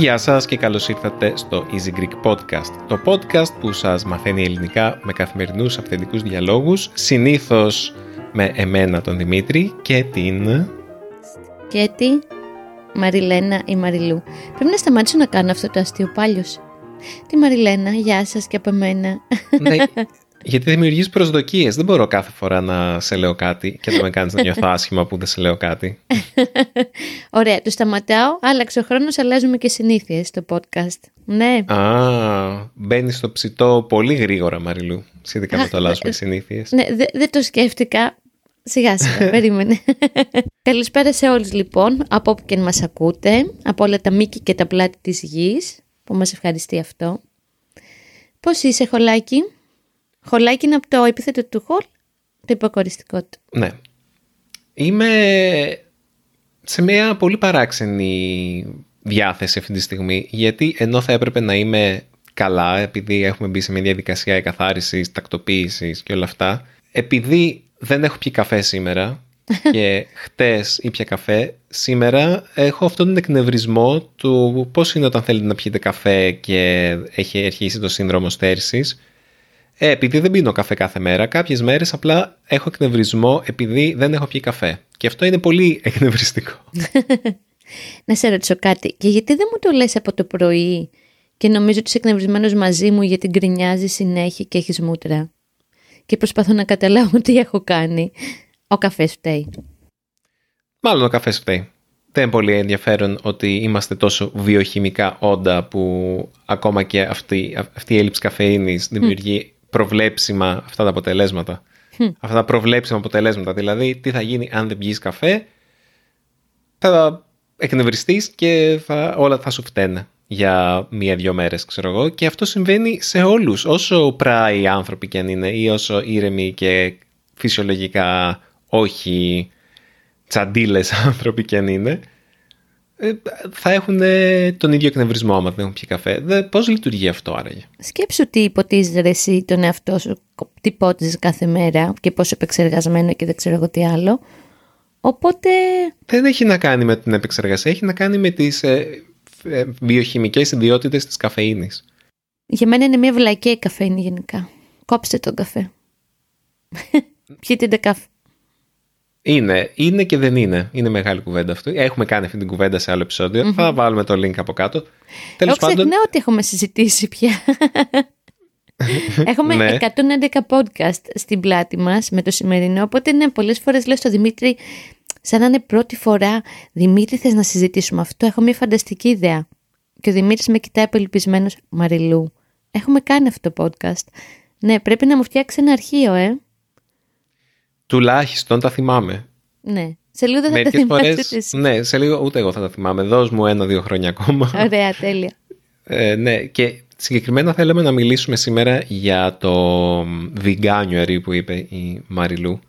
Γεια σας και καλώς ήρθατε στο Easy Greek Podcast. Το podcast που σας μαθαίνει ελληνικά με καθημερινούς αυθεντικούς διαλόγους, συνήθως με εμένα τον Δημήτρη και την... Και τη Μαριλένα ή Μαριλού. Πρέπει να σταματήσω να κάνω αυτό το αστείο πάλιος. Τη Μαριλένα, γεια σας και από μένα. Ναι, γιατί δημιουργείς προσδοκίες. Δεν μπορώ κάθε φορά να σε λέω κάτι και να με κάνεις να νιώθω άσχημα που δεν σε λέω κάτι. Ωραία, το σταματάω. Άλλαξε ο χρόνος, αλλάζουμε και συνήθειες στο podcast. Ναι. Α, μπαίνεις στο ψητό πολύ γρήγορα, Μαριλού. Σχετικά με το αλλάζουμε συνήθειες. Ναι, δεν δε το σκέφτηκα. Σιγά σιγά, περίμενε. Καλησπέρα σε όλους λοιπόν, από όπου και μας ακούτε, από όλα τα μήκη και τα πλάτη της γης, που μας ευχαριστεί αυτό. Πώς είσαι, Χολάκι; Χολάκι είναι από το επίθετο του χολ, το υποκοριστικό του. Ναι. Είμαι σε μια πολύ παράξενη διάθεση αυτή τη στιγμή, γιατί ενώ θα έπρεπε να είμαι καλά, επειδή έχουμε μπει σε μια διαδικασία εκαθάρισης, τακτοποίησης και όλα αυτά, επειδή δεν έχω πιει καφέ σήμερα και χτες ήπια καφέ, σήμερα έχω αυτόν τον εκνευρισμό του πώς είναι όταν θέλετε να πιείτε καφέ και έχει αρχίσει το σύνδρομο στέρησης ε, επειδή δεν πίνω καφέ κάθε μέρα, κάποιες μέρες απλά έχω εκνευρισμό επειδή δεν έχω πιει καφέ. Και αυτό είναι πολύ εκνευριστικό. να σε ρωτήσω κάτι. Και γιατί δεν μου το λες από το πρωί και νομίζω ότι είσαι εκνευρισμένος μαζί μου γιατί γκρινιάζει συνέχεια και έχεις μούτρα; Και προσπαθώ να καταλάβω τι έχω κάνει. Ο καφές φταίει. Μάλλον ο καφές φταίει. Δεν είναι πολύ ενδιαφέρον ότι είμαστε τόσο βιοχημικά όντα που ακόμα και αυτή, αυτή η έλλειψη καφεΐνης δημιουργεί προβλέψιμα αυτά τα αποτελέσματα. Αυτά τα προβλέψιμα αποτελέσματα. Δηλαδή, τι θα γίνει αν δεν πιεις καφέ, θα εκνευριστείς και θα, όλα θα σου φταίνε για μία-δυο μέρες, ξέρω εγώ. Και αυτό συμβαίνει σε όλους, όσο πράοι άνθρωποι και αν είναι ή όσο ήρεμοι και φυσιολογικά όχι τσαντίλες άνθρωποι και αν είναι. Ε, θα έχουν τον ίδιο εκνευρισμό άμα δεν έχουν πιει καφέ. Πώ πώς λειτουργεί αυτό άραγε; Σκέψου τι υποτίζεις εσύ τον εαυτό σου, τι υπότιζες κάθε μέρα και πόσο επεξεργασμένο και δεν ξέρω εγώ τι άλλο. Οπότε... Δεν έχει να κάνει με την επεξεργασία, έχει να κάνει με τις ε, ε, βιοχημικές ιδιότητες της καφεΐνης. Για μένα είναι μια βλακία η καφέινη γενικά. Κόψτε τον καφέ. Πιείτε τον καφέ. Είναι, είναι και δεν είναι. Είναι μεγάλη κουβέντα αυτό. Έχουμε κάνει αυτή την κουβέντα σε άλλο Θα βάλουμε το link από κάτω. Τέλος Εγώ πάντων... ότι έχουμε συζητήσει πια. έχουμε ναι. 111 podcast στην πλάτη μας με το σημερινό. Οπότε ναι, πολλές φορές λέω στο Δημήτρη, σαν να είναι πρώτη φορά, Δημήτρη θες να συζητήσουμε αυτό; Έχω μια φανταστική ιδέα. Και ο Δημήτρης με κοιτάει απελπισμένος, Μαριλού. Έχουμε κάνει αυτό το podcast. Ναι, πρέπει να μου φτιάξει ένα αρχείο, ε. Τουλάχιστον τα θυμάμαι. Ναι. Σε λίγο δεν θα τα θυμάμαι. Ναι, σε λίγο ούτε εγώ θα τα θυμάμαι. Δώσ' μου ένα-δύο χρόνια ακόμα. Ωραία, τέλεια. Ε, ναι, και συγκεκριμένα θέλαμε να μιλήσουμε σήμερα για το Veganuary που είπε η Μαριλού,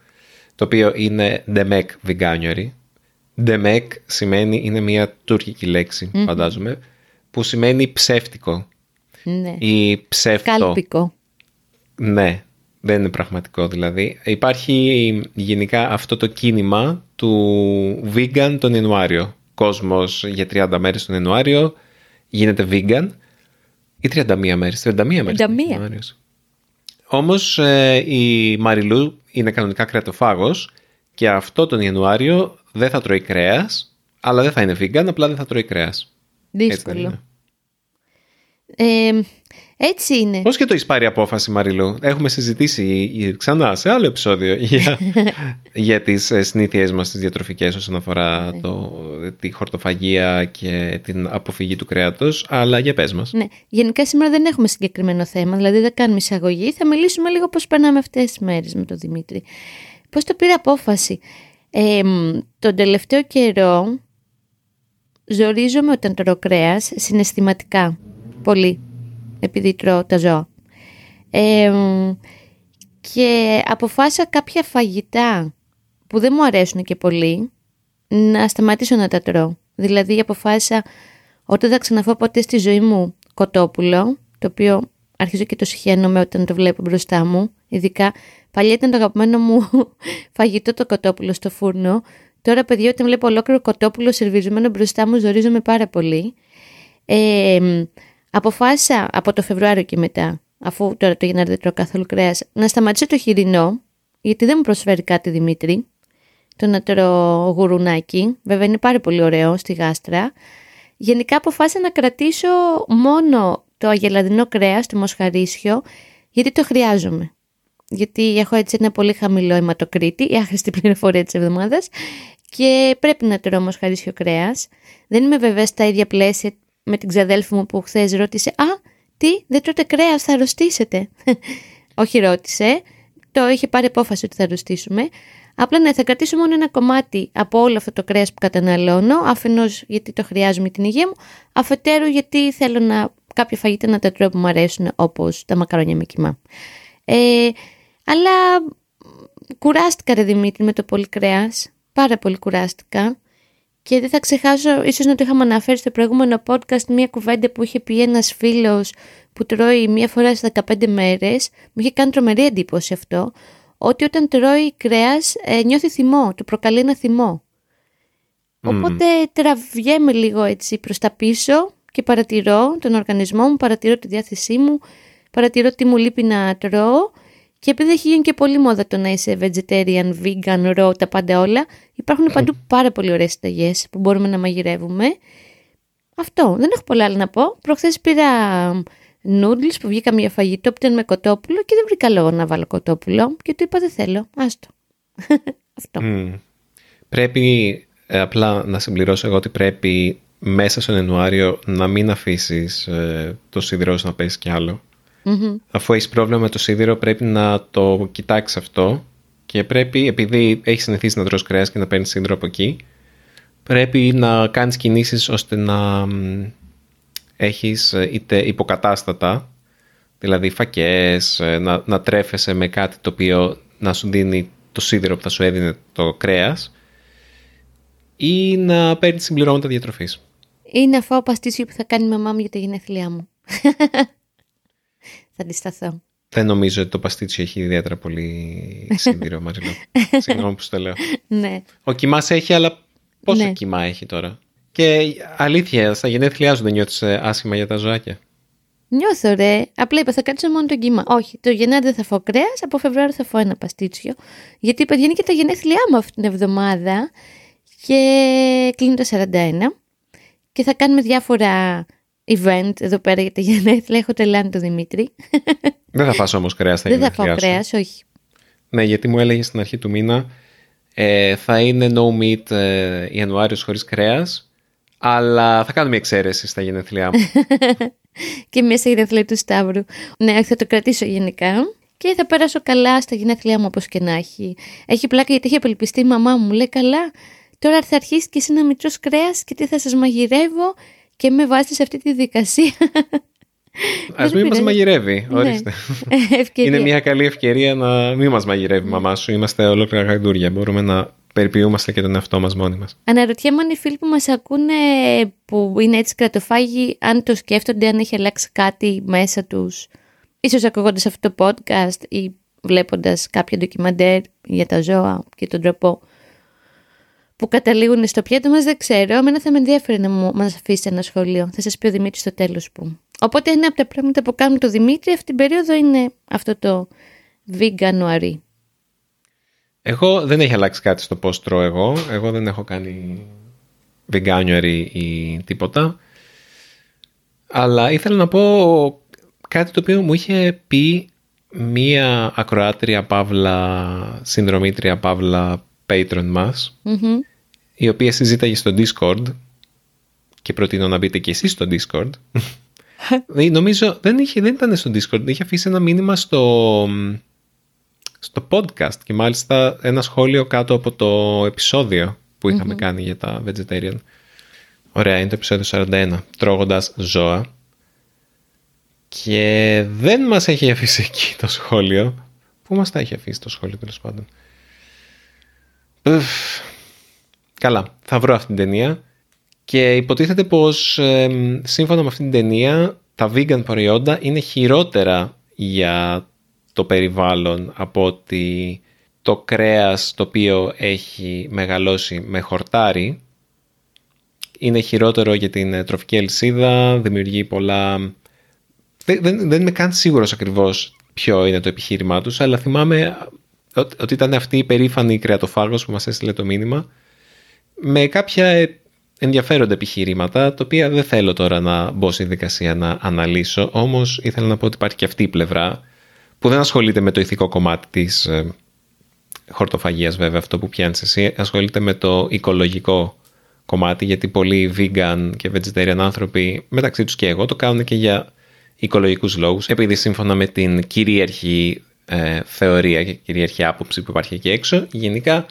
το οποίο είναι Demek Veganuary. Demek σημαίνει, είναι μια τουρκική λέξη, mm-hmm. φαντάζομαι, που σημαίνει ψεύτικο. Ναι. Ή ψεύτο. Κάλπικο. Ναι, δεν είναι πραγματικό δηλαδή. Υπάρχει γενικά αυτό το κίνημα του vegan τον Ιανουάριο. Κόσμος για 30 μέρες τον Ιανουάριο γίνεται vegan ή 31 μέρες, 31 μέρες 31. Όμως ε, η Μαριλού είναι κανονικά κρεατοφάγος και αυτό τον Ιανουάριο δεν θα τρώει κρέας, αλλά δεν θα είναι vegan, απλά δεν θα τρώει κρέας. Δύσκολο. Ε, έτσι είναι. Πώς και το έχεις πάρει απόφαση, Μαριλού; Έχουμε συζητήσει ξανά σε άλλο επεισόδιο για, για τις ε, συνήθειές μας τις διατροφικές όσον αφορά ναι. το, τη χορτοφαγία και την αποφυγή του κρέατος, αλλά για πες μας. Ναι. Γενικά σήμερα δεν έχουμε συγκεκριμένο θέμα, δηλαδή δεν κάνουμε εισαγωγή. Θα μιλήσουμε λίγο πώς περνάμε αυτές τις μέρες με τον Δημήτρη. Πώς το πήρε απόφαση. Ε, τον τελευταίο καιρό ζορίζομαι όταν τρώω κρέας συναισθηματικά. Πολύ επειδή τρώω τα ζώα. και αποφάσισα κάποια φαγητά που δεν μου αρέσουν και πολύ να σταματήσω να τα τρώω. Δηλαδή αποφάσισα ότι δεν θα ξαναφώ ποτέ στη ζωή μου κοτόπουλο, το οποίο αρχίζω και το συχαίνομαι όταν το βλέπω μπροστά μου. Ειδικά παλιά ήταν το αγαπημένο μου φαγητό το κοτόπουλο στο φούρνο. Τώρα, παιδιά, όταν βλέπω ολόκληρο κοτόπουλο σερβιζόμενο μπροστά μου, ζορίζομαι πάρα πολύ. Ε, αποφάσισα από το Φεβρουάριο και μετά, αφού τώρα το Γενάρη δεν τρώω καθόλου κρέας, να σταματήσω το χοιρινό, γιατί δεν μου προσφέρει κάτι Δημήτρη. Το να τρώω γουρουνάκι. Βέβαια είναι πάρα πολύ ωραίο στη γάστρα. Γενικά αποφάσισα να κρατήσω μόνο το αγελαδινό κρέας, το μοσχαρίσιο, γιατί το χρειάζομαι. Γιατί έχω έτσι ένα πολύ χαμηλό αιματοκρίτη, η άχρηστη πληροφορία της εβδομάδας και πρέπει να τρώω μοσχαρίσιο κρέας. Δεν είμαι βέβαια στα ίδια πλαίσια με την ξαδέλφη μου που χθες ρώτησε «Α, τι, δεν τρώτε κρέας, θα αρρωστήσετε». Όχι ρώτησε, το είχε πάρει απόφαση ότι θα αρρωστήσουμε. Απλά ναι, θα κρατήσω μόνο ένα κομμάτι από όλο αυτό το κρέας που καταναλώνω, αφενός γιατί το χρειάζομαι την υγεία μου, αφετέρου γιατί θέλω να κάποια φαγητά να τα τρώω που μου αρέσουν όπως τα μακαρόνια με κοιμά. Ε, αλλά κουράστηκα ρε Δημήτρη με το πολύ κρέας, πάρα πολύ κουράστηκα και δεν θα ξεχάσω, ίσως να το είχαμε αναφέρει στο προηγούμενο podcast, μια κουβέντα που είχε πει ένας φίλος που τρώει μία φορά στις 15 μέρες, μου είχε κάνει τρομερή εντύπωση αυτό, ότι όταν τρώει κρέας ε, νιώθει θυμό, του προκαλεί ένα θυμό. Οπότε τραβιέμαι λίγο έτσι προς τα πίσω και παρατηρώ τον οργανισμό μου, παρατηρώ τη διάθεσή μου, παρατηρώ τι μου λείπει να τρώω και επειδή έχει γίνει και πολύ μόδα το να είσαι vegetarian, vegan, raw, τα πάντα όλα, υπάρχουν παντού πάρα πολύ ωραίες συνταγές που μπορούμε να μαγειρεύουμε. Αυτό, δεν έχω πολλά άλλα να πω. Προχθές πήρα noodles που βγήκα μια φαγητό που ήταν με κοτόπουλο και δεν βρήκα λόγο να βάλω κοτόπουλο και του είπα δεν θέλω, άστο. Αυτό. Πρέπει ε, απλά να συμπληρώσω εγώ ότι πρέπει μέσα στον Ιανουάριο να μην αφήσεις ε, το σίδηρο να πέσει κι αλλο Αφού έχεις πρόβλημα με το σίδηρο πρέπει να το κοιτάξεις αυτό και πρέπει, επειδή έχεις συνηθίσει να τρως κρέας και να παίρνεις σίδηρο από εκεί, πρέπει να κάνεις κινήσεις ώστε να έχεις ε, είτε υποκατάστατα, δηλαδή φακές, ε, να, να τρέφεσαι με κάτι το οποίο να σου δίνει το σίδηρο που θα σου έδινε το κρέας ή να παίρνεις συμπληρώματα διατροφής. Ή να φάω παστίσιο που θα κάνει η μαμά μου για τα γενέθλιά μου. θα αντισταθώ. Δεν νομίζω ότι το παστίτσιο έχει ιδιαίτερα πολύ σίδηρο, Μαριλό. Συγγνώμη που σου το λέω. ναι. Ο κοιμάς έχει, αλλά πόσο ναι. κοιμά έχει τώρα; Και αλήθεια, στα γενέθλιά σου δεν νιώθεις ε, άσχημα για τα ζωάκια; Νιώθω ρε. Απλά είπα θα κάτσω μόνο τον κύμα. Όχι, το Γενάρη δεν θα φάω κρέας, από Φεβρουάριο θα φάω ένα παστίτσιο. Γιατί παιδιά είναι και τα γενέθλιά μου αυτήν την εβδομάδα. Και κλείνει το 41. Και θα κάνουμε διάφορα event εδώ πέρα για τα γενέθλια. Έχω τελάνει το Δημήτρη. Δεν θα φας όμως κρέας στα Δεν θα φάω κρέας, όχι. Ναι, γιατί μου έλεγες στην αρχή του μήνα ε, θα είναι no meat ε, Ιανουάριος χωρίς κρέας αλλά θα κάνουμε εξαίρεση στα γενέθλιά μου. και μέσα γενέθλια του Σταύρου. Ναι, θα το κρατήσω γενικά. Και θα περάσω καλά στα γενέθλιά μου όπως και να έχει. Έχει πλάκα γιατί έχει απελπιστεί η μαμά μου. Λέει καλά, τώρα θα αρχίσεις και εσύ να μην κρέας και τι θα σας μαγειρεύω και με βάζετε σε αυτή τη δικασία. Α μην μας μαγειρεύει. Ναι. Ορίστε. Είναι μια καλή ευκαιρία να μην μας μαγειρεύει η μαμά σου. Είμαστε ολόκληρα γαϊδούρια. Μπορούμε να περιποιούμαστε και τον εαυτό μας μόνοι μας. Αναρωτιέμαι αν οι φίλοι που μας ακούνε που είναι έτσι κρατοφάγοι, αν το σκέφτονται, αν έχει αλλάξει κάτι μέσα τους. ίσως ακούγοντας αυτό το podcast ή βλέποντας κάποια ντοκιμαντέρ για τα ζώα και τον τρόπο που καταλήγουν στο πιάτο μας δεν ξέρω. Εμένα θα με ενδιαφέρει να μου μας αφήσει ένα σχολείο. Θα σας πει ο Δημήτρης στο τέλος που. Οπότε ένα από τα πράγματα που κάνουμε το Δημήτρη αυτή την περίοδο είναι αυτό το veganuary. Εγώ δεν έχει αλλάξει κάτι στο πώς τρώω εγώ. Εγώ δεν έχω κάνει veganuary ή τίποτα. Αλλά ήθελα να πω κάτι το οποίο μου είχε πει μία ακροάτρια παύλα, συνδρομήτρια παύλα patron μας η οποία συζήταγε στο Discord και προτείνω να μπείτε και εσείς στο Discord. Νομίζω δεν, είχε, δεν ήταν στο Discord, είχε αφήσει ένα μήνυμα στο, στο podcast και μάλιστα ένα σχόλιο κάτω από το επεισόδιο που ειχαμε κάνει για τα vegetarian. Ωραία, είναι το επεισόδιο 41, τρώγοντας ζώα. Και δεν μας έχει αφήσει εκεί το σχόλιο. Πού μας τα έχει αφήσει το σχόλιο τέλος πάντων. Καλά, θα βρω αυτή την ταινία. Και υποτίθεται πως σύμφωνα με αυτήν την ταινία τα vegan προϊόντα είναι χειρότερα για το περιβάλλον από ότι το κρέας το οποίο έχει μεγαλώσει με χορτάρι. Είναι χειρότερο για την τροφική αλυσίδα, δημιουργεί πολλά... Δεν, δεν, δεν είμαι καν σίγουρος ακριβώς ποιο είναι το επιχείρημά τους, αλλά θυμάμαι ότι ήταν αυτή η περήφανη κρεατοφάγος που μας έστειλε το μήνυμα με κάποια ενδιαφέροντα επιχειρήματα, τα οποία δεν θέλω τώρα να μπω στη δικασία να αναλύσω, όμως ήθελα να πω ότι υπάρχει και αυτή η πλευρά που δεν ασχολείται με το ηθικό κομμάτι της ε, χορτοφαγίας βέβαια αυτό που πιάνεις εσύ, ασχολείται με το οικολογικό κομμάτι γιατί πολλοί vegan και vegetarian άνθρωποι μεταξύ τους και εγώ το κάνουν και για οικολογικούς λόγους επειδή σύμφωνα με την κυρίαρχη ε, θεωρία και κυρίαρχη άποψη που υπάρχει εκεί έξω γενικά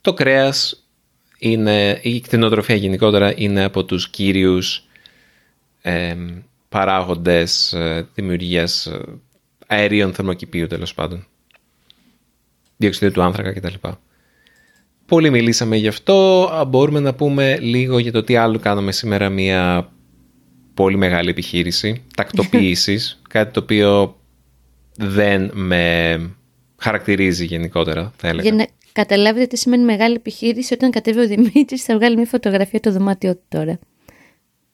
το κρέας είναι, η κτηνοτροφία γενικότερα είναι από τους κύριους ε, παράγοντες ε, δημιουργίας ε, αερίων θερμοκηπίου τέλος πάντων. Διοξιδίου του άνθρακα κτλ. Πολύ μιλήσαμε γι' αυτό. Μπορούμε να πούμε λίγο για το τι άλλο κάνουμε σήμερα μια πολύ μεγάλη επιχείρηση τακτοποίησης, κάτι το οποίο δεν με χαρακτηρίζει γενικότερα, θα έλεγα. Για να καταλάβετε τι σημαίνει μεγάλη επιχείρηση, όταν κατέβει ο Δημήτρης θα βγάλει μια φωτογραφία το δωμάτιό του τώρα.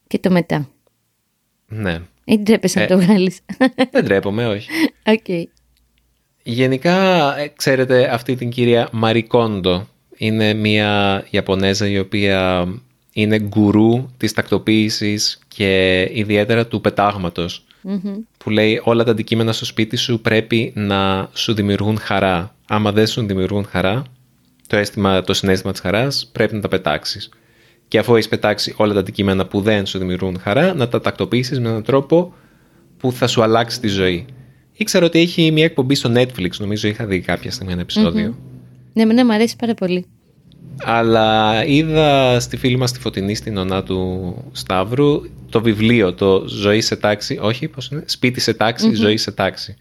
Και το μετά. Ναι. Ή ντρέπεσαι να ε, το βγάλεις. Δεν ντρέπομαι, όχι. Okay. Γενικά, ε, ξέρετε, αυτή την κυρία Μαρικόντο είναι μια Ιαπωνέζα η οποία είναι γκουρού της τακτοποίησης και ιδιαίτερα του πετάγματος που λέει όλα τα αντικείμενα στο σπίτι σου πρέπει να σου δημιουργούν χαρά. Άμα δεν σου δημιουργούν χαρά, το, αίσθημα, το συνέστημα της χαράς πρέπει να τα πετάξεις. Και αφού έχεις πετάξει όλα τα αντικείμενα που δεν σου δημιουργούν χαρά, να τα τακτοποιήσεις με έναν τρόπο που θα σου αλλάξει τη ζωή. Ήξερα ότι έχει μια εκπομπή στο Netflix, νομίζω είχα δει κάποια στιγμή ένα επεισόδιο. Ναι, ναι, μου αρέσει πάρα πολύ. Αλλά είδα στη φίλη μας τη Φωτεινή στην ονά του Σταύρου το βιβλίο, το «Ζωή σε τάξη», όχι πώς είναι, «Σπίτι σε ταξη ζωή σε τάξη».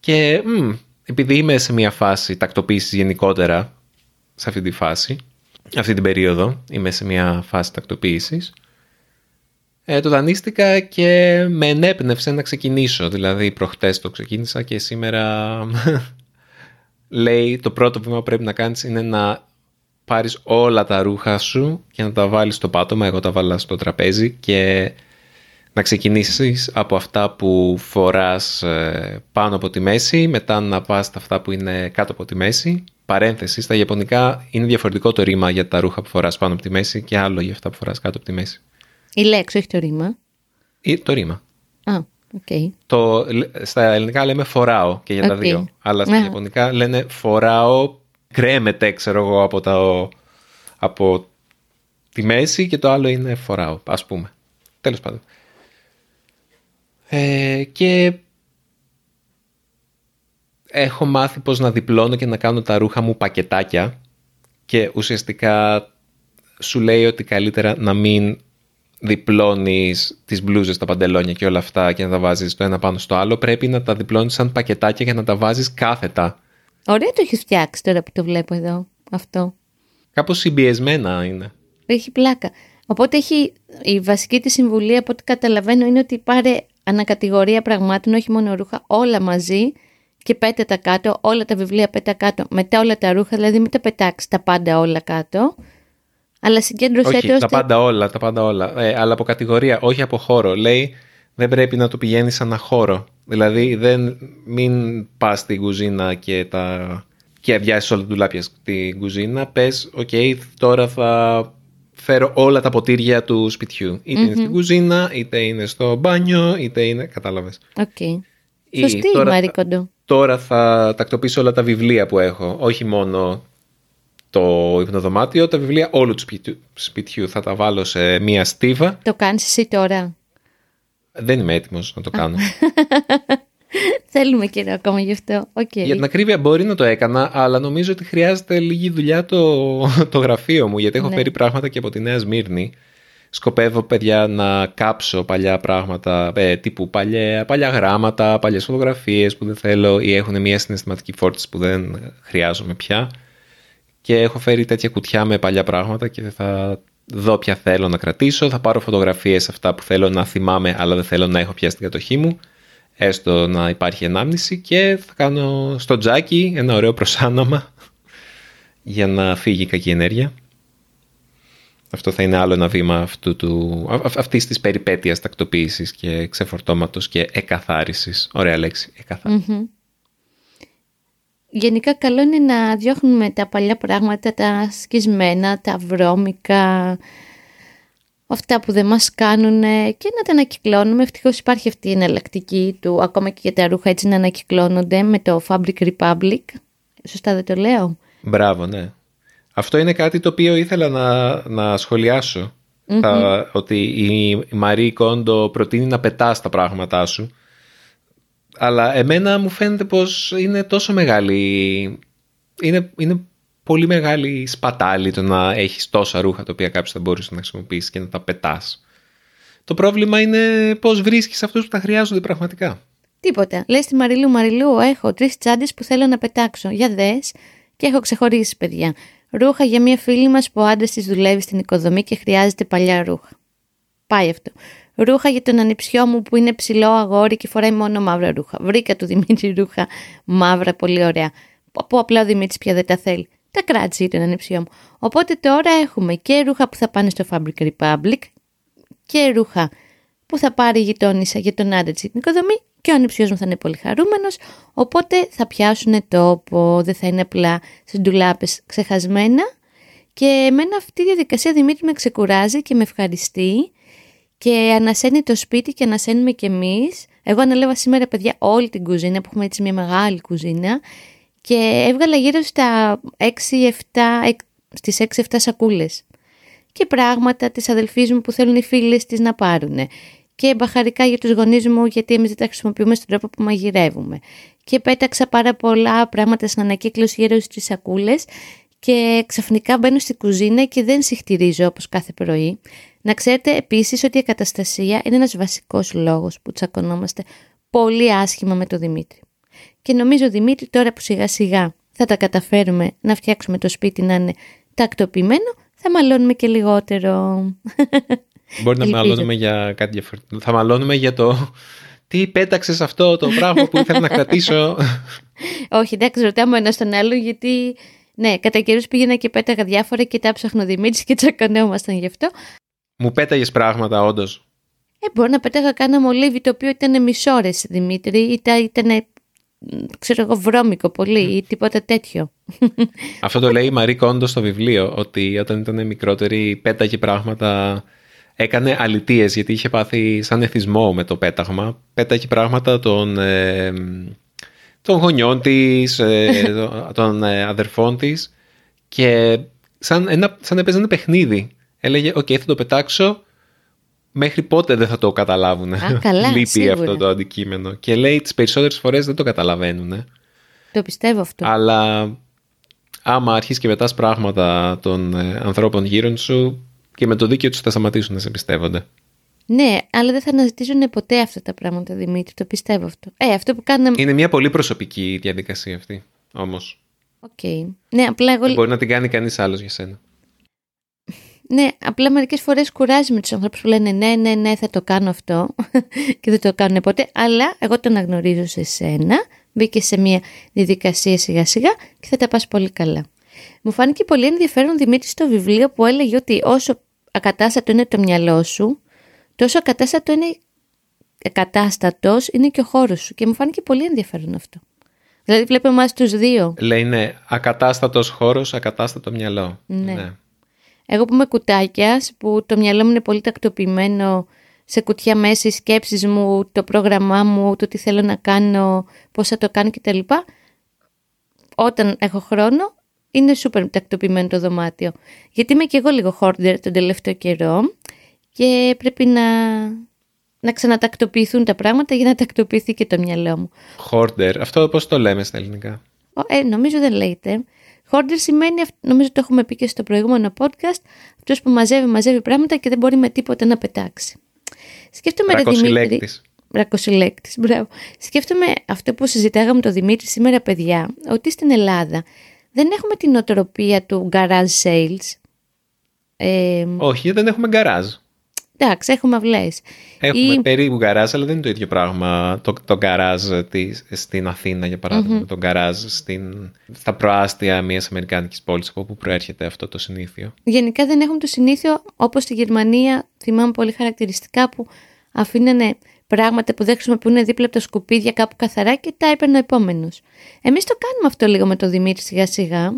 Και μ, επειδή είμαι σε μια φάση τακτοποίησης γενικότερα, σε αυτή τη φάση, αυτή την περίοδο, είμαι σε μια φάση τακτοποίησης, ε, το δανείστηκα και με ενέπνευσε να ξεκινήσω. Δηλαδή προχτές το ξεκίνησα και σήμερα λέει το πρώτο βήμα που πρέπει να κάνεις είναι να πάρεις όλα τα ρούχα σου και να τα βάλεις στο πάτωμα, εγώ τα βάλα στο τραπέζι και να ξεκινήσεις από αυτά που φοράς ε, πάνω από τη μέση, μετά να πας στα αυτά που είναι κάτω από τη μέση. Παρένθεση, στα Ιαπωνικά είναι διαφορετικό το ρήμα για τα ρούχα που φοράς πάνω από τη μέση και άλλο για αυτά που φοράς κάτω από τη μέση. Η λέξη, όχι το ρήμα. Ή το ρήμα. Α, okay. το, στα ελληνικά λέμε φοράω και για τα δύο. Αλλά στα Ιαπωνικά λένε φοράω κρέμεται, ξέρω εγώ, από, τα, από τη μέση και το άλλο είναι φοράω, ας πούμε. Τέλος πάντων. Ε, και έχω μάθει πώς να διπλώνω και να κάνω τα ρούχα μου πακετάκια και ουσιαστικά σου λέει ότι καλύτερα να μην διπλώνεις τις μπλούζες, τα παντελόνια και όλα αυτά και να τα βάζεις το ένα πάνω στο άλλο. Πρέπει να τα διπλώνεις σαν πακετάκια και να τα βάζεις κάθετα. Ωραία το έχεις φτιάξει τώρα που το βλέπω εδώ αυτό. Κάπως συμπιεσμένα είναι. Έχει πλάκα. Οπότε έχει, η βασική της συμβουλή από ό,τι καταλαβαίνω είναι ότι πάρε ανακατηγορία πραγμάτων, όχι μόνο ρούχα, όλα μαζί και πέτα τα κάτω, όλα τα βιβλία πέτα κάτω, μετά όλα τα ρούχα, δηλαδή μην τα πετάξεις τα πάντα όλα κάτω. Αλλά συγκέντρωσέ όχι, τα πάντα όλα, τα πάντα όλα. Ε, αλλά από κατηγορία, όχι από χώρο. Λέει δεν πρέπει να το πηγαίνεις σαν ένα χώρο. Δηλαδή δεν, μην πας στην κουζίνα και, τα, και αδειάσεις όλα τα ντουλάπια στην κουζίνα. Πες, οκ, τώρα θα φέρω όλα τα ποτήρια του σπιτιού. είναι στην κουζίνα, είτε είναι στο μπάνιο, είτε είναι... Κατάλαβες. OK. Okay. Σωστή, τώρα, Μαρίκοντο. Τώρα θα τακτοποιήσω όλα τα βιβλία που έχω. Όχι μόνο το υπνοδωμάτιο, τα βιβλία όλου του σπιτιού, σπιτιού θα τα βάλω σε μία στίβα. Το κάνεις εσύ τώρα; Δεν είμαι έτοιμος να το κάνω. Θέλουμε καιρό ακόμα γι' αυτό. Okay. Για την ακρίβεια μπορεί να το έκανα, αλλά νομίζω ότι χρειάζεται λίγη δουλειά το, το γραφείο μου, γιατί έχω ναι. φέρει πράγματα και από τη Νέα Σμύρνη. Σκοπεύω, παιδιά, να κάψω παλιά πράγματα, ε, τύπου παλιά, παλιά γράμματα, παλιές φωτογραφίες που δεν θέλω ή έχουν μια συναισθηματική φόρτιση που δεν χρειάζομαι πια. Και έχω φέρει τέτοια κουτιά με παλιά πράγματα και θα δω ποια θέλω να κρατήσω, θα πάρω φωτογραφίες αυτά που θέλω να θυμάμαι αλλά δεν θέλω να έχω πια στην κατοχή μου, έστω να υπάρχει ανάμνηση και θα κάνω στο τζάκι ένα ωραίο προσάναμα για να φύγει η κακή ενέργεια. Αυτό θα είναι άλλο ένα βήμα αυτού του, αυτής της περιπέτειας τακτοποίησης και ξεφορτώματος και εκαθάρισης. Ωραία λέξη, Γενικά καλό είναι να διώχνουμε τα παλιά πράγματα, τα σκισμένα, τα βρώμικα, αυτά που δεν μας κάνουν και να τα ανακυκλώνουμε. Ευτυχώς υπάρχει αυτή η εναλλακτική του, ακόμα και για τα ρούχα έτσι να ανακυκλώνονται με το Fabric Republic. Σωστά δεν το λέω; Μπράβο, ναι. Αυτό είναι κάτι το οποίο ήθελα να, να σχολιασω ότι η Μαρή Κόντο προτείνει να πετάς τα πράγματά σου. Αλλά εμένα μου φαίνεται πως είναι τόσο μεγάλη... Είναι, είναι πολύ μεγάλη σπατάλη το να έχεις τόσα ρούχα τα οποία κάποιος θα μπορούσε να χρησιμοποιήσει και να τα πετάς. Το πρόβλημα είναι πώς βρίσκεις αυτούς που τα χρειάζονται πραγματικά. Τίποτα. Λες στη Μαριλού, Μαριλού, έχω τρεις τσάντες που θέλω να πετάξω. Για δες και έχω ξεχωρίσει παιδιά. Ρούχα για μια φίλη μας που ο άντρας της δουλεύει στην οικοδομή και χρειάζεται παλιά ρούχα. Πάει αυτό. Ρούχα για τον ανιψιό μου που είναι ψηλό αγόρι και φοράει μόνο μαύρα ρούχα. Βρήκα του Δημήτρη ρούχα μαύρα, πολύ ωραία. Που απλά ο Δημήτρης πια δεν τα θέλει. Τα κράτησε για τον ανιψιό μου. Οπότε τώρα έχουμε και ρούχα που θα πάνε στο Fabric Republic και ρούχα που θα πάρει η γειτόνισσα για τον άντρα της στην οικοδομή και ο ανιψιός μου θα είναι πολύ χαρούμενος, οπότε θα πιάσουν τόπο, δεν θα είναι απλά στις ντουλάπες ξεχασμένα και εμένα αυτή η διαδικασία Δημήτρη με ξεκουράζει και με ευχαριστεί και ανασένει το σπίτι και ανασένουμε κι εμείς. Εγώ ανέλαβα σήμερα παιδιά όλη την κουζίνα που έχουμε έτσι μια μεγάλη κουζίνα και έβγαλα γύρω στα 6-7, στις 6-7 σακούλες και πράγματα της αδελφής μου που θέλουν οι φίλες της να πάρουν και μπαχαρικά για τους γονείς μου γιατί εμείς δεν τα χρησιμοποιούμε στον τρόπο που μαγειρεύουμε. Και πέταξα πάρα πολλά πράγματα στην ανακύκλωση γύρω στις σακούλες και ξαφνικά μπαίνω στη κουζίνα και δεν συχτηρίζω όπως κάθε πρωί. Να ξέρετε επίσης ότι η καταστασία είναι ένας βασικός λόγος που τσακωνόμαστε πολύ άσχημα με τον Δημήτρη. Και νομίζω Δημήτρη τώρα που σιγά σιγά θα τα καταφέρουμε να φτιάξουμε το σπίτι να είναι τακτοποιημένο, θα μαλώνουμε και λιγότερο. Μπορεί να μαλώνουμε για κάτι διαφορετικό. Θα μαλώνουμε για το τι πέταξες αυτό το πράγμα που ήθελα να κρατήσω; Όχι, εντάξει, ρωτάμε ένας στον άλλο γιατί. Ναι, κατά καιρούς πήγαινα και πέταγα διάφορα και τα ψάχνω Δημήτρης και τσακωνόμασταν γι' αυτό. Μου πέταγες πράγματα, όντως. Ε, μπορεί να πέταγα κάνα μολύβι το οποίο ήταν μισόρε, Δημήτρη, ή ήταν ξέρω εγώ, βρώμικο πολύ ή τίποτα τέτοιο. Αυτό το λέει η Μαρή Κόντος στο βιβλίο, ότι όταν ήταν μικρότερη πέταγε πράγματα έκανε αλητίες γιατί είχε πάθει σαν εθισμό με το πέταγμα. Πέταγε πράγματα των, ε, των γονιών της, ε, των ε, αδερφών της και σαν, ένα, σαν έπαιζε ένα παιχνίδι. Έλεγε, οκ, θα το πετάξω, μέχρι πότε δεν θα το καταλάβουν. Α, καλά, Λείπει αυτό το αντικείμενο. Και λέει, τις περισσότερες φορές δεν το καταλαβαίνουν. Το πιστεύω αυτό. Αλλά άμα αρχίσεις και πετάς πράγματα των ανθρώπων γύρω σου, και με το δίκαιο τους θα σταματήσουν να σε εμπιστεύονται. Ναι, αλλά δεν θα αναζητήσουν ποτέ αυτά τα πράγματα, Δημήτρη. Το πιστεύω αυτό. Ε, αυτό που κάναμε... Είναι μια πολύ προσωπική διαδικασία αυτή, όμως. OK. Okay. Ναι, απλά εγώ... μπορεί να την κάνει κανείς άλλος για σένα. Ναι, απλά μερικές φορές κουράζει με τους ανθρώπους που λένε ναι, ναι, ναι, θα το κάνω αυτό και δεν το κάνουν ποτέ. Αλλά εγώ το αναγνωρίζω σε σένα. Μπήκες σε μια διαδικασία σιγά σιγά και θα τα πας πολύ καλά. Μου φάνηκε πολύ ενδιαφέρον Δημήτρη στο βιβλίο που έλεγε ότι όσο ακατάστατο είναι το μυαλό σου, τόσο ακατάστατο είναι κατάστατος είναι και ο χώρος σου και μου φάνηκε πολύ ενδιαφέρον αυτό. Δηλαδή βλέπουμε εμάς τους δύο. Λέει ναι, ακατάστατος χώρος, ακατάστατο μυαλό. Ναι. ναι. Εγώ που είμαι κουτάκιας, που το μυαλό μου είναι πολύ τακτοποιημένο σε κουτιά μέσα, οι σκέψεις μου, το πρόγραμμά μου, το τι θέλω να κάνω, πώς θα το κάνω κτλ. Όταν έχω χρόνο, είναι σούπερ τακτοποιημένο το δωμάτιο. Γιατί είμαι και εγώ λίγο hoarder τον τελευταίο καιρό και πρέπει να, να ξανατακτοποιηθούν τα πράγματα για να τακτοποιηθεί και το μυαλό μου. Hoarder, αυτό πώς το λέμε στα ελληνικά; Ε, νομίζω δεν λέγεται. Hoarder σημαίνει, νομίζω το έχουμε πει και στο προηγούμενο podcast, αυτός που μαζεύει, μαζεύει πράγματα και δεν μπορεί με τίποτα να πετάξει. Σκέφτομαι ρε Δημήτρη. Ρακοσυλλέκτης, μπράβο. Σκέφτομαι αυτό που συζητάγαμε το Δημήτρη σήμερα, παιδιά, ότι στην Ελλάδα δεν έχουμε την οτροπία του garage sales. Ε, Όχι, δεν έχουμε γκαράζ. Εντάξει, έχουμε αυλές. Έχουμε Ή- περίπου γκαράζ, αλλά δεν είναι το ίδιο πράγμα το, το γκαράζ της- στην Αθήνα, για παράδειγμα, το γκαράζ στην, στα προάστια μιας Αμερικάνικης πόλης, από όπου προέρχεται αυτό το συνήθιο. Γενικά δεν έχουμε το συνήθιο, όπως στη Γερμανία, θυμάμαι πολύ χαρακτηριστικά που αφήνανε πράγματα που δεν χρησιμοποιούν δίπλα από τα σκουπίδια κάπου καθαρά και τα έπαιρνε ο επόμενος. Εμείς το κάνουμε αυτό λίγο με το Δημήτρη σιγά σιγά.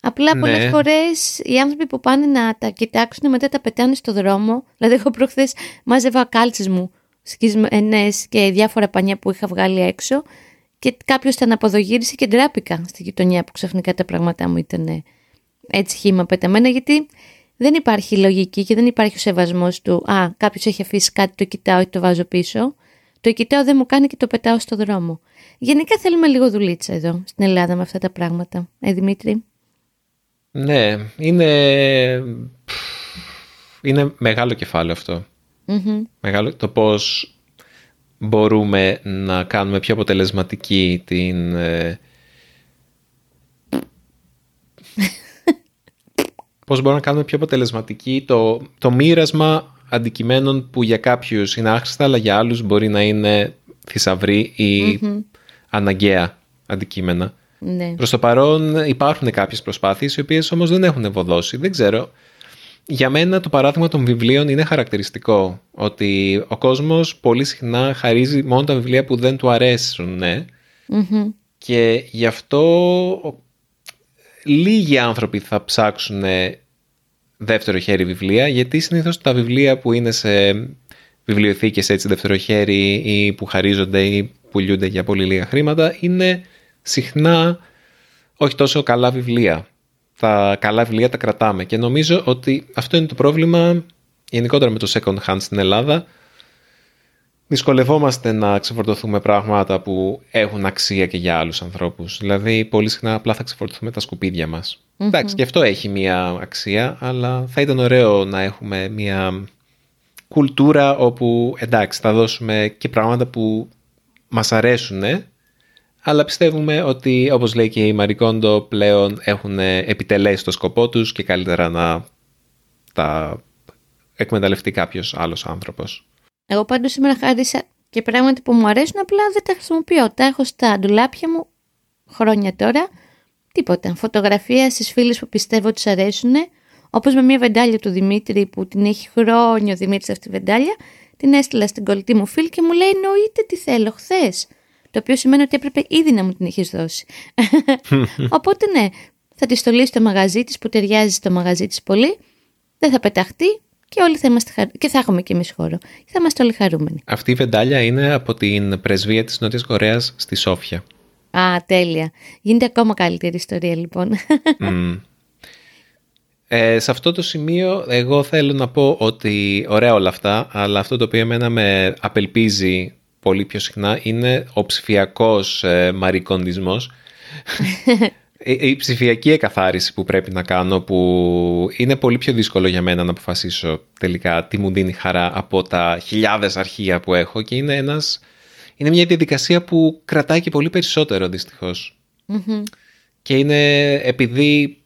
Απλά Ναι. πολλές φορές οι άνθρωποι που πάνε να τα κοιτάξουν μετά τα πετάνε στο δρόμο. Δηλαδή εγώ προχθές μάζευα κάλτσες μου σκισμένες και διάφορα πανιά που είχα βγάλει έξω και κάποιος τα αναποδογύρισε και ντράπηκα στη γειτονιά που ξαφνικά τα πράγματά μου ήταν έτσι χύμα πεταμένα γιατί δεν υπάρχει λογική και δεν υπάρχει ο σεβασμός του «Α, κάποιος έχει αφήσει κάτι, το κοιτάω ή το βάζω πίσω». Το κοιτάω δεν μου κάνει και το πετάω στο δρόμο. Γενικά θέλουμε λίγο δουλίτσα εδώ στην Ελλάδα με αυτά τα πράγματα. Ε, Δημήτρη; Ναι, είναι, είναι μεγάλο κεφάλαιο αυτό. Μμμ. Μεγάλο, το πώς μπορούμε να κάνουμε πιο αποτελεσματική την... ε, πώς μπορούμε να κάνουμε πιο αποτελεσματική το, το μοίρασμα αντικειμένων που για κάποιους είναι άχρηστα, αλλά για άλλους μπορεί να είναι θησαυρή ή αναγκαία αντικείμενα. Ναι. Προς το παρόν υπάρχουν κάποιες προσπάθειες οι οποίες όμως δεν έχουν ευωδώσει. Δεν ξέρω. Για μένα το παράδειγμα των βιβλίων είναι χαρακτηριστικό. Ότι ο κόσμος πολύ συχνά χαρίζει μόνο τα βιβλία που δεν του αρέσουν. Ναι. Μμμ. Και γι' αυτό λίγοι άνθρωποι θα ψάξουν δεύτερο χέρι βιβλία γιατί συνήθως τα βιβλία που είναι σε βιβλιοθήκες έτσι δεύτερο χέρι ή που χαρίζονται ή πουλιούνται για πολύ λίγα χρήματα είναι συχνά όχι τόσο καλά βιβλία. Τα καλά βιβλία τα κρατάμε και νομίζω ότι αυτό είναι το πρόβλημα γενικότερα με το second hand στην Ελλάδα. Δυσκολευόμαστε να ξεφορτωθούμε πράγματα που έχουν αξία και για άλλους ανθρώπους. Δηλαδή, πολύ συχνά απλά θα ξεφορτωθούμε τα σκουπίδια μας. Εντάξει, και αυτό έχει μία αξία, αλλά θα ήταν ωραίο να έχουμε μία κουλτούρα όπου, εντάξει, θα δώσουμε και πράγματα που μας αρέσουν, αλλά πιστεύουμε ότι, όπως λέει και η Μαρικόντο, πλέον έχουν επιτελέσει το σκοπό τους και καλύτερα να τα εκμεταλλευτεί κάποιος άλλος άνθρωπος. Εγώ πάντως σήμερα χάρισα και πράγματα που μου αρέσουν, απλά δεν τα χρησιμοποιώ. Τα έχω στα ντουλάπια μου χρόνια τώρα. Τίποτα. Φωτογραφία στις φίλες που πιστεύω ότι τους αρέσουν. Όπως με μια βεντάλια του Δημήτρη που την έχει χρόνια ο Δημήτρης αυτή τη βεντάλια. Την έστειλα στην κολλητή μου φίλη και μου λέει εννοείται τι θέλω χθες. Το οποίο σημαίνει ότι έπρεπε ήδη να μου την έχεις δώσει. Οπότε ναι, θα τη στολίσει στο μαγαζί της που ταιριάζει στο μαγαζί της πολύ. Δεν θα πεταχτεί και όλοι θα είμαστε χαρ... και θα έχουμε και εμείς χώρο. Και θα είμαστε όλοι χαρούμενοι. Αυτή η βεντάλια είναι από την πρεσβεία της Νότιας Κορέας στη Σόφια. Α, τέλεια. Γίνεται ακόμα καλύτερη ιστορία λοιπόν. Μμ. Ε, σε αυτό το σημείο εγώ θέλω να πω ότι ωραία όλα αυτά, αλλά αυτό το οποίο εμένα με απελπίζει πολύ πιο συχνά είναι ο ψηφιακός ε, μαρικοντισμός. η, η ψηφιακή εκαθάριση που πρέπει να κάνω που είναι πολύ πιο δύσκολο για μένα να αποφασίσω τελικά τι μου δίνει χαρά από τα χιλιάδες αρχεία που έχω και είναι, ένας, είναι μια διαδικασία που κρατάει και πολύ περισσότερο δυστυχώς. Μμμ. Και είναι επειδή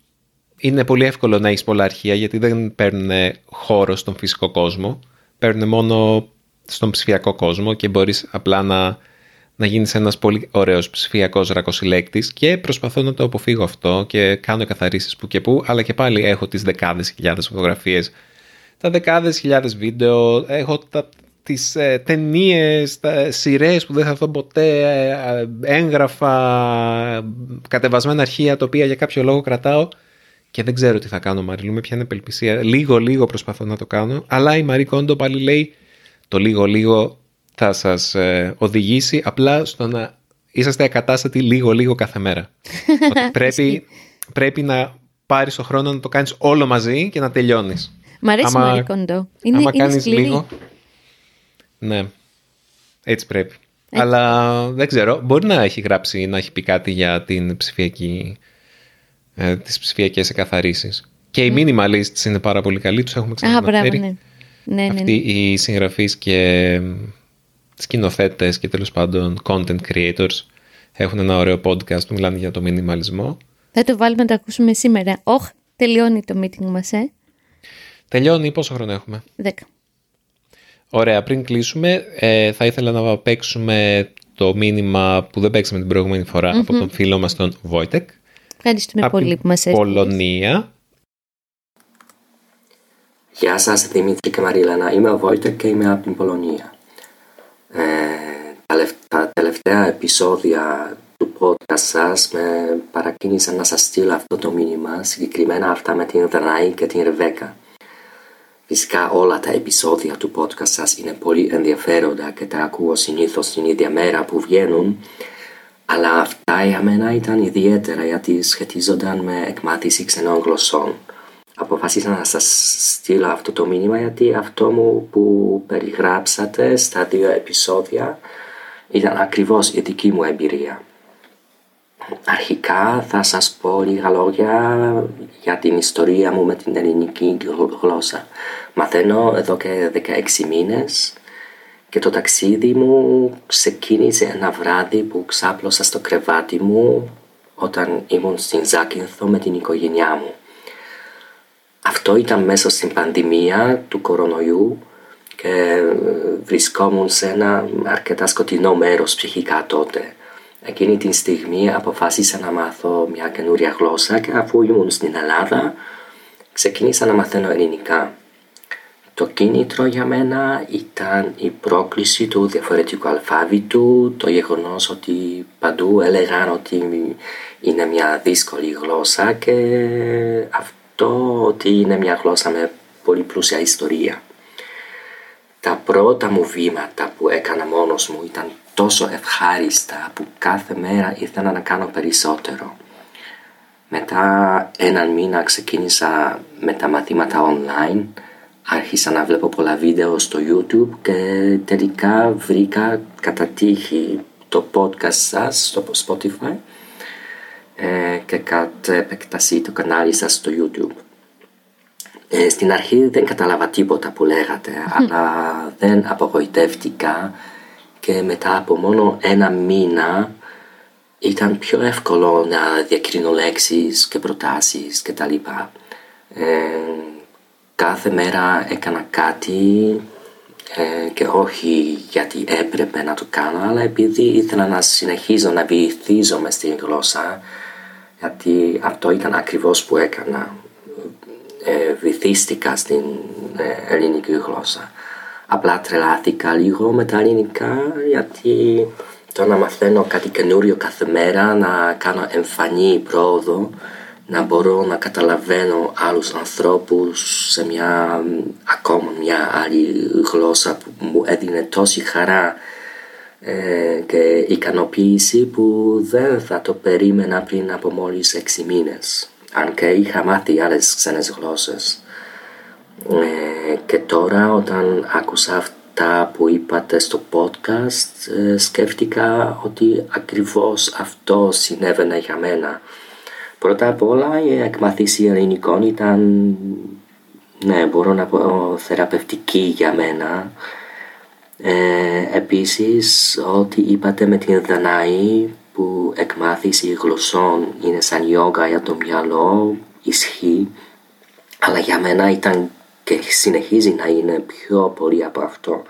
είναι πολύ εύκολο να έχεις πολλά αρχεία γιατί δεν παίρνουν χώρο στον φυσικό κόσμο. Παίρνουν μόνο στον ψηφιακό κόσμο και μπορείς απλά να, να γίνεις ένας πολύ ωραίος ψηφιακός ρακοσυλλέκτης και προσπαθώ να το αποφύγω αυτό και κάνω καθαρίσεις που και που, αλλά και πάλι έχω τις δεκάδες χιλιάδες φωτογραφίες, τα δεκάδες χιλιάδες βίντεο, έχω τα, τις ε, ταινίες, τα σειρές που δεν θα δω ποτέ, ε, έγγραφα, κατεβασμένα αρχεία τα οποία για κάποιο λόγο κρατάω και δεν ξέρω τι θα κάνω Μαριλού, με πιάνει απελπισία. Λίγο λίγο προσπαθώ να το κάνω, αλλά η Μαρή Κόντο πάλι λέει το λίγο λίγο θα σας ε, οδηγήσει απλά στο να είσαστε ακατάστατοι λίγο λίγο κάθε μέρα. Ότι πρέπει, πρέπει να πάρεις το χρόνο να το κάνεις όλο μαζί και να τελειώνεις. Μ' αρέσει Άμα- η Μαρή Κοντό. Είναι, Άμα είναι κάνεις σκληρή. λίγο. Ναι, έτσι πρέπει. Αλλά δεν ξέρω, μπορεί να έχει γράψει, να έχει πει κάτι για την ψηφιακή, ε, τις ψηφιακές εκαθαρίσεις. Και οι minimalists είναι πάρα πολύ καλοί, τους έχουμε Α, μπράβο, ξαναφέρει. Ναι. Ναι, ναι, Αυτοί ναι. οι συγγραφείς και σκηνοθέτες και τέλος πάντων content creators έχουν ένα ωραίο podcast που μιλάνε για το μινιμαλισμό. Θα το βάλουμε να το ακούσουμε σήμερα. Όχ, τελειώνει το meeting μας, ε. Τελειώνει, πόσο χρόνο έχουμε; Δέκα. Ωραία, πριν κλείσουμε, ε, θα ήθελα να παίξουμε το μήνυμα που δεν παίξαμε την προηγούμενη από τον φίλο μας τον Βόιτεκ. Ευχαριστούμε πολύ που μας έστειλες. Πολωνία. Γεια σας Δημήτρη και Μαρίλανα, είμαι ο Βόιτεκ και είμαι από την Πολωνία. Ε, τα τελευταία επεισόδια του podcast σας με παρακίνησαν να σας στείλω αυτό το μήνυμα, συγκεκριμένα αυτά με την Δανάη και την Ρεβέκα. Φυσικά όλα τα επεισόδια του podcast σας είναι πολύ ενδιαφέροντα και τα ακούω συνήθως την ίδια μέρα που βγαίνουν, αλλά αυτά για μένα ήταν ιδιαίτερα γιατί σχετίζονταν με εκμάθηση ξενών γλωσσών. Αποφάσισα να σας στείλω αυτό το μήνυμα γιατί αυτό μου που περιγράψατε στα δύο επεισόδια ήταν ακριβώς η δική μου εμπειρία. Αρχικά θα σας πω λίγα λόγια για την ιστορία μου με την ελληνική γλώσσα. Μαθαίνω εδώ και 16 μήνες και το ταξίδι μου ξεκίνησε ένα βράδυ που ξάπλωσα στο κρεβάτι μου όταν ήμουν στην Ζάκυνθο με την οικογένειά μου. Αυτό ήταν μέσα στην πανδημία του κορονοϊού και βρισκόμουν σε ένα αρκετά σκοτεινό μέρος ψυχικά τότε. Εκείνη την στιγμή αποφάσισα να μάθω μια καινούρια γλώσσα και αφού ήμουν στην Ελλάδα ξεκίνησα να μαθαίνω ελληνικά. Το κίνητρο για μένα ήταν η πρόκληση του διαφορετικού αλφάβητου, το γεγονός ότι παντού έλεγαν ότι είναι μια δύσκολη γλώσσα και αυτό ότι είναι μια γλώσσα με πολύ πλούσια ιστορία. Τα πρώτα μου βήματα που έκανα μόνος μου ήταν τόσο ευχάριστα που κάθε μέρα ήθελα να κάνω περισσότερο. Μετά έναν μήνα ξεκίνησα με τα μαθήματα online, άρχισα να βλέπω πολλά βίντεο στο YouTube και τελικά βρήκα κατά τύχη το podcast σας στο Spotify ε, και κατ' επεκτασή το κανάλι σας στο YouTube. Ε, στην αρχή δεν κατάλαβα τίποτα που λέγατε, αλλά δεν απογοητεύτηκα και μετά από μόνο ένα μήνα ήταν πιο εύκολο να διακρίνω λέξεις και προτάσεις και τα λοιπά. Ε, κάθε μέρα έκανα κάτι ε, και όχι γιατί έπρεπε να το κάνω αλλά επειδή ήθελα να συνεχίζω να μες στην γλώσσα γιατί αυτό ήταν ακριβώς που έκανα. Ε, βυθίστηκα στην ε, ελληνική γλώσσα. Απλά τρελάθηκα λίγο με τα ελληνικά γιατί το να μαθαίνω κάτι καινούριο κάθε μέρα, να κάνω εμφανή πρόοδο, να μπορώ να καταλαβαίνω άλλους ανθρώπους σε μια ακόμα μια άλλη γλώσσα που μου έδινε τόση χαρά ε, και ικανοποίηση που δεν θα το περίμενα πριν από μόλις έξι μήνες αν και είχα μάθει άλλες ξένες γλώσσες. Ε, και τώρα όταν άκουσα αυτά που είπατε στο podcast ε, σκέφτηκα ότι ακριβώς αυτό συνέβαινε για μένα. Πρώτα απ' όλα η εκμαθήση ελληνικών ήταν, ναι μπορώ να πω, θεραπευτική για μένα. Ε, επίσης ό,τι είπατε με την Δανάη που εκμάθηση γλωσσών είναι σαν γιόγκα για το μυαλό, ισχύει, αλλά για μένα ήταν και συνεχίζει να είναι πιο πολύ από αυτό.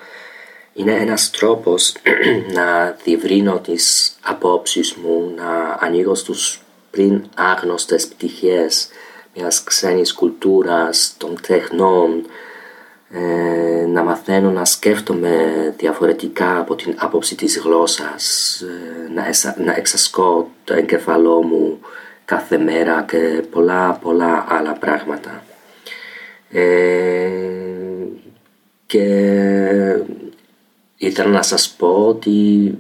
Είναι ένας τρόπος να διευρύνω τις απόψεις μου, να ανοίγω στους πριν άγνωστες πτυχές μιας ξένης κουλτούρας, των τεχνών, ε, να μαθαίνω να σκέφτομαι διαφορετικά από την άποψη της γλώσσας, ε, να, εσα, να εξασκώ το εγκεφαλό μου κάθε μέρα και πολλά πολλά άλλα πράγματα. Ε, και ήθελα να σας πω ότι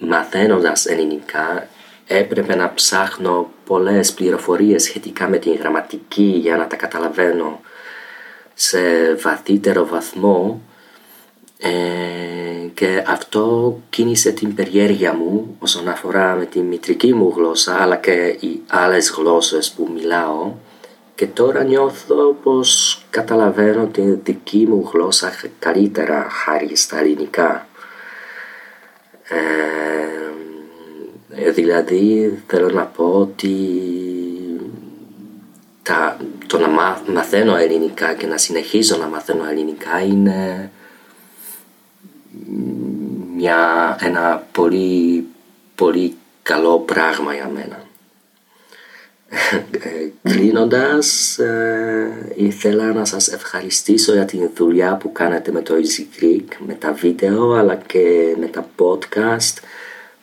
μαθαίνοντας ελληνικά έπρεπε να ψάχνω πολλές πληροφορίες σχετικά με την γραμματική για να τα καταλαβαίνω σε βαθύτερο βαθμό ε, και αυτό κίνησε την περιέργεια μου όσον αφορά με τη μητρική μου γλώσσα αλλά και οι άλλες γλώσσες που μιλάω και τώρα νιώθω πως καταλαβαίνω την δική μου γλώσσα καλύτερα χάρη στα ελληνικά. Ε, δηλαδή θέλω να πω ότι τα, το να μαθαίνω ελληνικά και να συνεχίζω να μαθαίνω ελληνικά είναι μια, ένα πολύ, πολύ καλό πράγμα για μένα. Ε, Κλείνοντας, ε, ήθελα να σας ευχαριστήσω για την δουλειά που κάνετε με το Easy Greek, με τα βίντεο αλλά και με τα podcast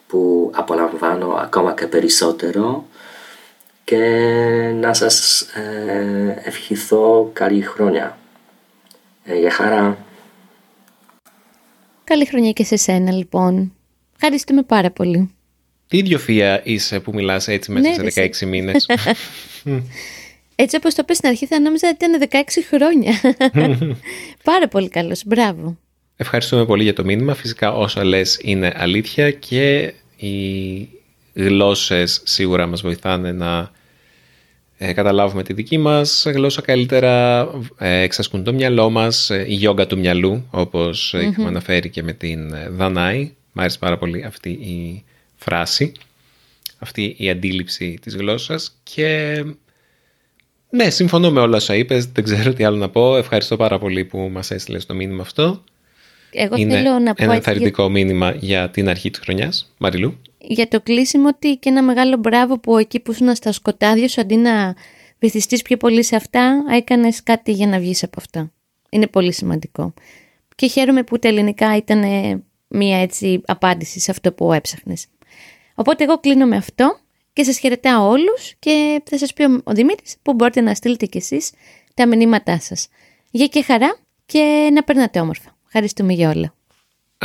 που απολαμβάνω ακόμα και περισσότερο και να σας ε, ευχηθώ καλή χρόνια. Ε, για χαρά. Καλή χρονιά και σε σένα λοιπόν. Ευχαριστούμε πάρα πολύ. Τι ιδιοφία είσαι που μιλάς έτσι μέσα Ναι, σε ρε, 16 μήνες. Έτσι όπως το πες στην αρχή θα νόμιζα ότι ήταν 16 χρόνια. πάρα πολύ καλός. Μπράβο. Ευχαριστούμε πολύ για το μήνυμα. Φυσικά όσα λες είναι αλήθεια και οι γλώσσες σίγουρα μας βοηθάνε να ε, καταλάβουμε τη δική μας γλώσσα καλύτερα, ε, εξασκούν το μυαλό μας, ε, η γιόγκα του μυαλού, όπως είχαμε αναφέρει και με την ε, Δανάη. Μ' άρεσε πάρα πολύ αυτή η φράση, αυτή η αντίληψη της γλώσσας και ναι, συμφωνώ με όλα όσα είπες, δεν ξέρω τι άλλο να πω. Ευχαριστώ πάρα πολύ που μας έστειλες το μήνυμα αυτό. Εγώ Είναι θέλω να πω ένα έτσι για, ενθαρρυντικό μήνυμα για την αρχή της χρονιάς. Μαριλού. Για το κλείσιμο ότι και ένα μεγάλο μπράβο που εκεί που ήσουν στα σκοτάδια σου αντί να βυθιστείς πιο πολύ σε αυτά έκανες κάτι για να βγεις από αυτά. Είναι πολύ σημαντικό. Και χαίρομαι που τα ελληνικά ήταν ε, μία έτσι απάντηση σε αυτό που έψαχνες. Οπότε εγώ κλείνω με αυτό και σας χαιρετάω όλους και θα σας πει ο- ο Δημήτρης που μπορείτε να στείλετε κι εσείς τα μηνύματά σας. Γεια και χαρά και να περνάτε όμορφα. Ευχαριστούμε για όλα.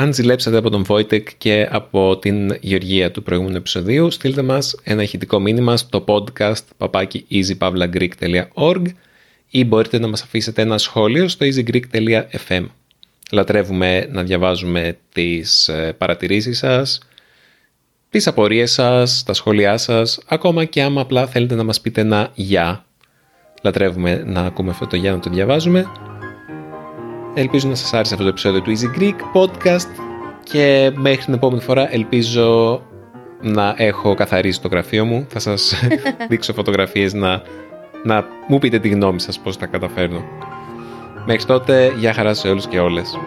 Αν ζηλέψατε από τον Βόιτεκ και από την Γεωργία του προηγούμενου επεισοδίου, στείλτε μας ένα ηχητικό μήνυμα στο podcast papaki easypavlagreek.org ή μπορείτε να μας αφήσετε ένα σχόλιο στο easygreek.fm. Λατρεύουμε να διαβάζουμε τις ε, παρατηρήσεις σας, τις απορίες σας, τα σχόλιά σας, ακόμα και άμα απλά θέλετε να μας πείτε ένα «γεια». Λατρεύουμε να ακούμε αυτό το «γεια» να το διαβάζουμε. Ελπίζω να σας άρεσε αυτό το επεισόδιο του Easy Greek Podcast και μέχρι την επόμενη φορά ελπίζω να έχω καθαρίσει το γραφείο μου. Θα σας δείξω φωτογραφίες να, να μου πείτε τη γνώμη σας πώς τα καταφέρνω. Μέχρι τότε, γεια χαρά σε όλους και όλες.